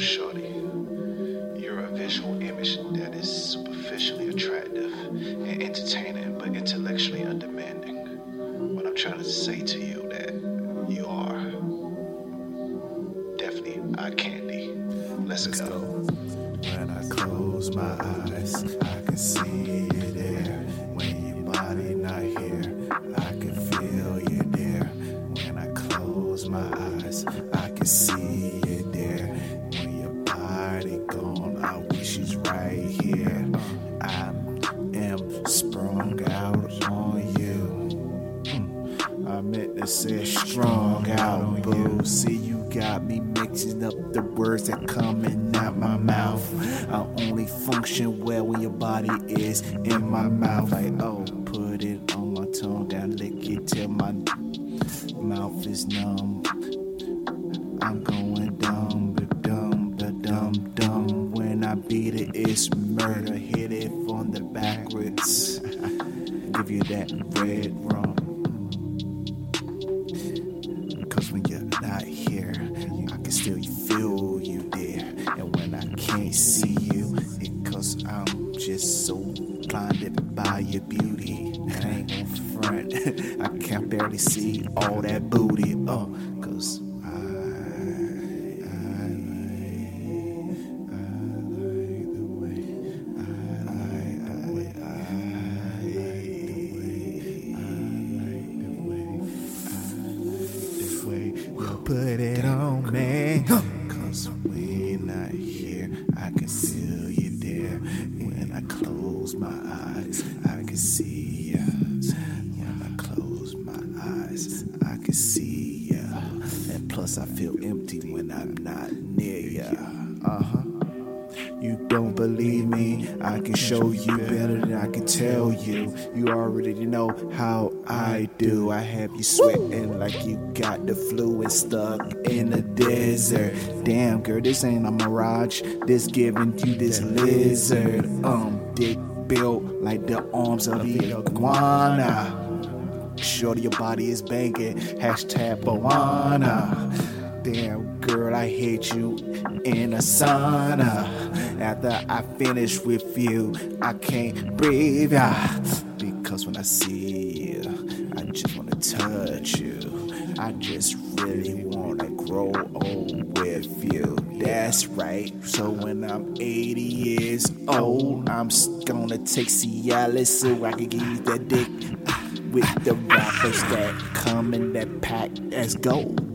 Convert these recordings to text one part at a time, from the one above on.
shorty. You're a visual image that is superficially attractive and entertaining, but intellectually undemanding. What I'm trying to say to you that you are definitely eye candy. Let's, Let's go. go. When I close my eyes, I can see you there. When your body not here, I can feel you there. When I close my eyes, I can see you there. When body gone, I wish it's right here. I am sprung out on you. Mm, I meant to say strong out on you. See, you got me mixing up the words that coming out my mouth. I only function well when your body is in my mouth. Like, oh, put it on my tongue, down, lick it till my mouth is numb. It's murder. Hit it from the backwards. Give you that red rum. Cause when you're not here, I can still feel you there. And when I can't see you, it cause I'm just so blinded by your beauty. I ain't gonna front. I can barely see all that booty. Oh, cause put it on me. Cause when you're not here, I can feel you there. When I close my eyes, I can see ya. When I close my eyes, I can see ya. And plus, I feel empty when I'm not near ya. Believe me, I can show you better than I can tell you. You already know how I do. I have you sweating like you got the flu and stuck in the desert. Damn, girl, this ain't a mirage. This giving you this lizard. Um, dick built like the arms of the iguana. Shorty, your body is banging. Hashtag Bawana. Damn, girl, I hate you in a sauna. After I finish with you, I can't breathe. ah. Because when I see you, I just wanna touch you. I just really wanna grow old with you. That's right. So when I'm 80 years old, I'm gonna take Cialis so I can give you that dick with the rappers that come in that pack as gold.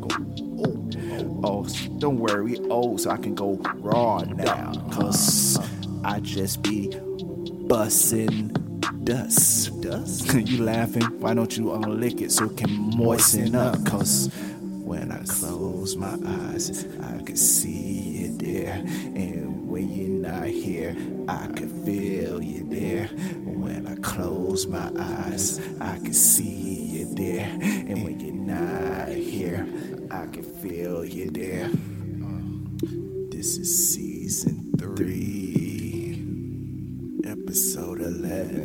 Oh, don't worry, old, so I can go raw now. Cause I just be bussin' dust. Dust? you laughing? Why don't you unlick it so it can moisten up? Cause when I close my eyes, I can see you there. And when you're not here, I can feel you there. When I close my eyes, I can see And when you're not here, I can feel you there. This is season three, episode 11.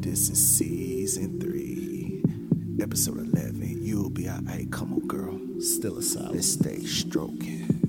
This is season three, episode 11. You'll be alright. Come on, girl. Still a solid. Let's stay stroking.